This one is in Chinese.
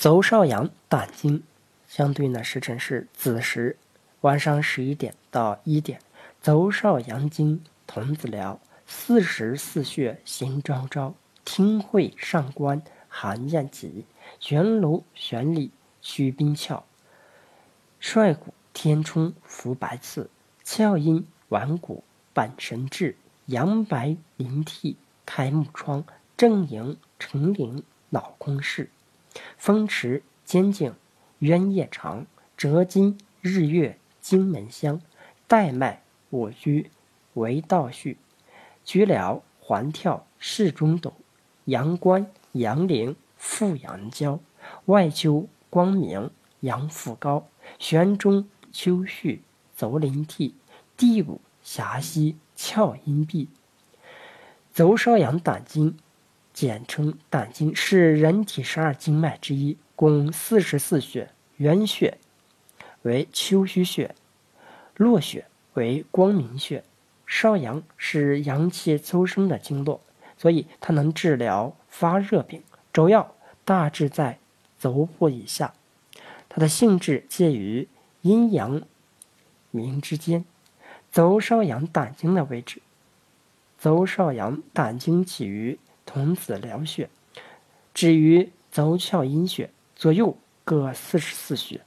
邹少阳胆经，相对呢时辰是子时，晚上十一点到一点。邹少阳经，童子疗，四时四穴行昭昭，听会上官寒咽脊，悬颅悬里虚冰窍，率骨天冲浮白刺，窍阴脘骨本神志，阳白灵涕开目疮，正营成灵脑空室。风池肩颈渊夜长，折筋日月经门香，带脉我居为道序，居辽环跳室中斗，阳关阳陵复阳交，外丘光明阳复高，玄中秋绪走灵涕，第五狭溪窍阴闭。走少阳胆经。简称胆经，是人体十二经脉之一，共四十四穴。原穴为丘虚穴，络穴为光明穴。少阳是阳气周生的经络，所以它能治疗发热病。主要大致在足部以下，它的性质介于阴阳明之间。足少阳胆经的位置，足少阳胆经起于。童子两穴，止于足窍阴穴，左右各四十四穴。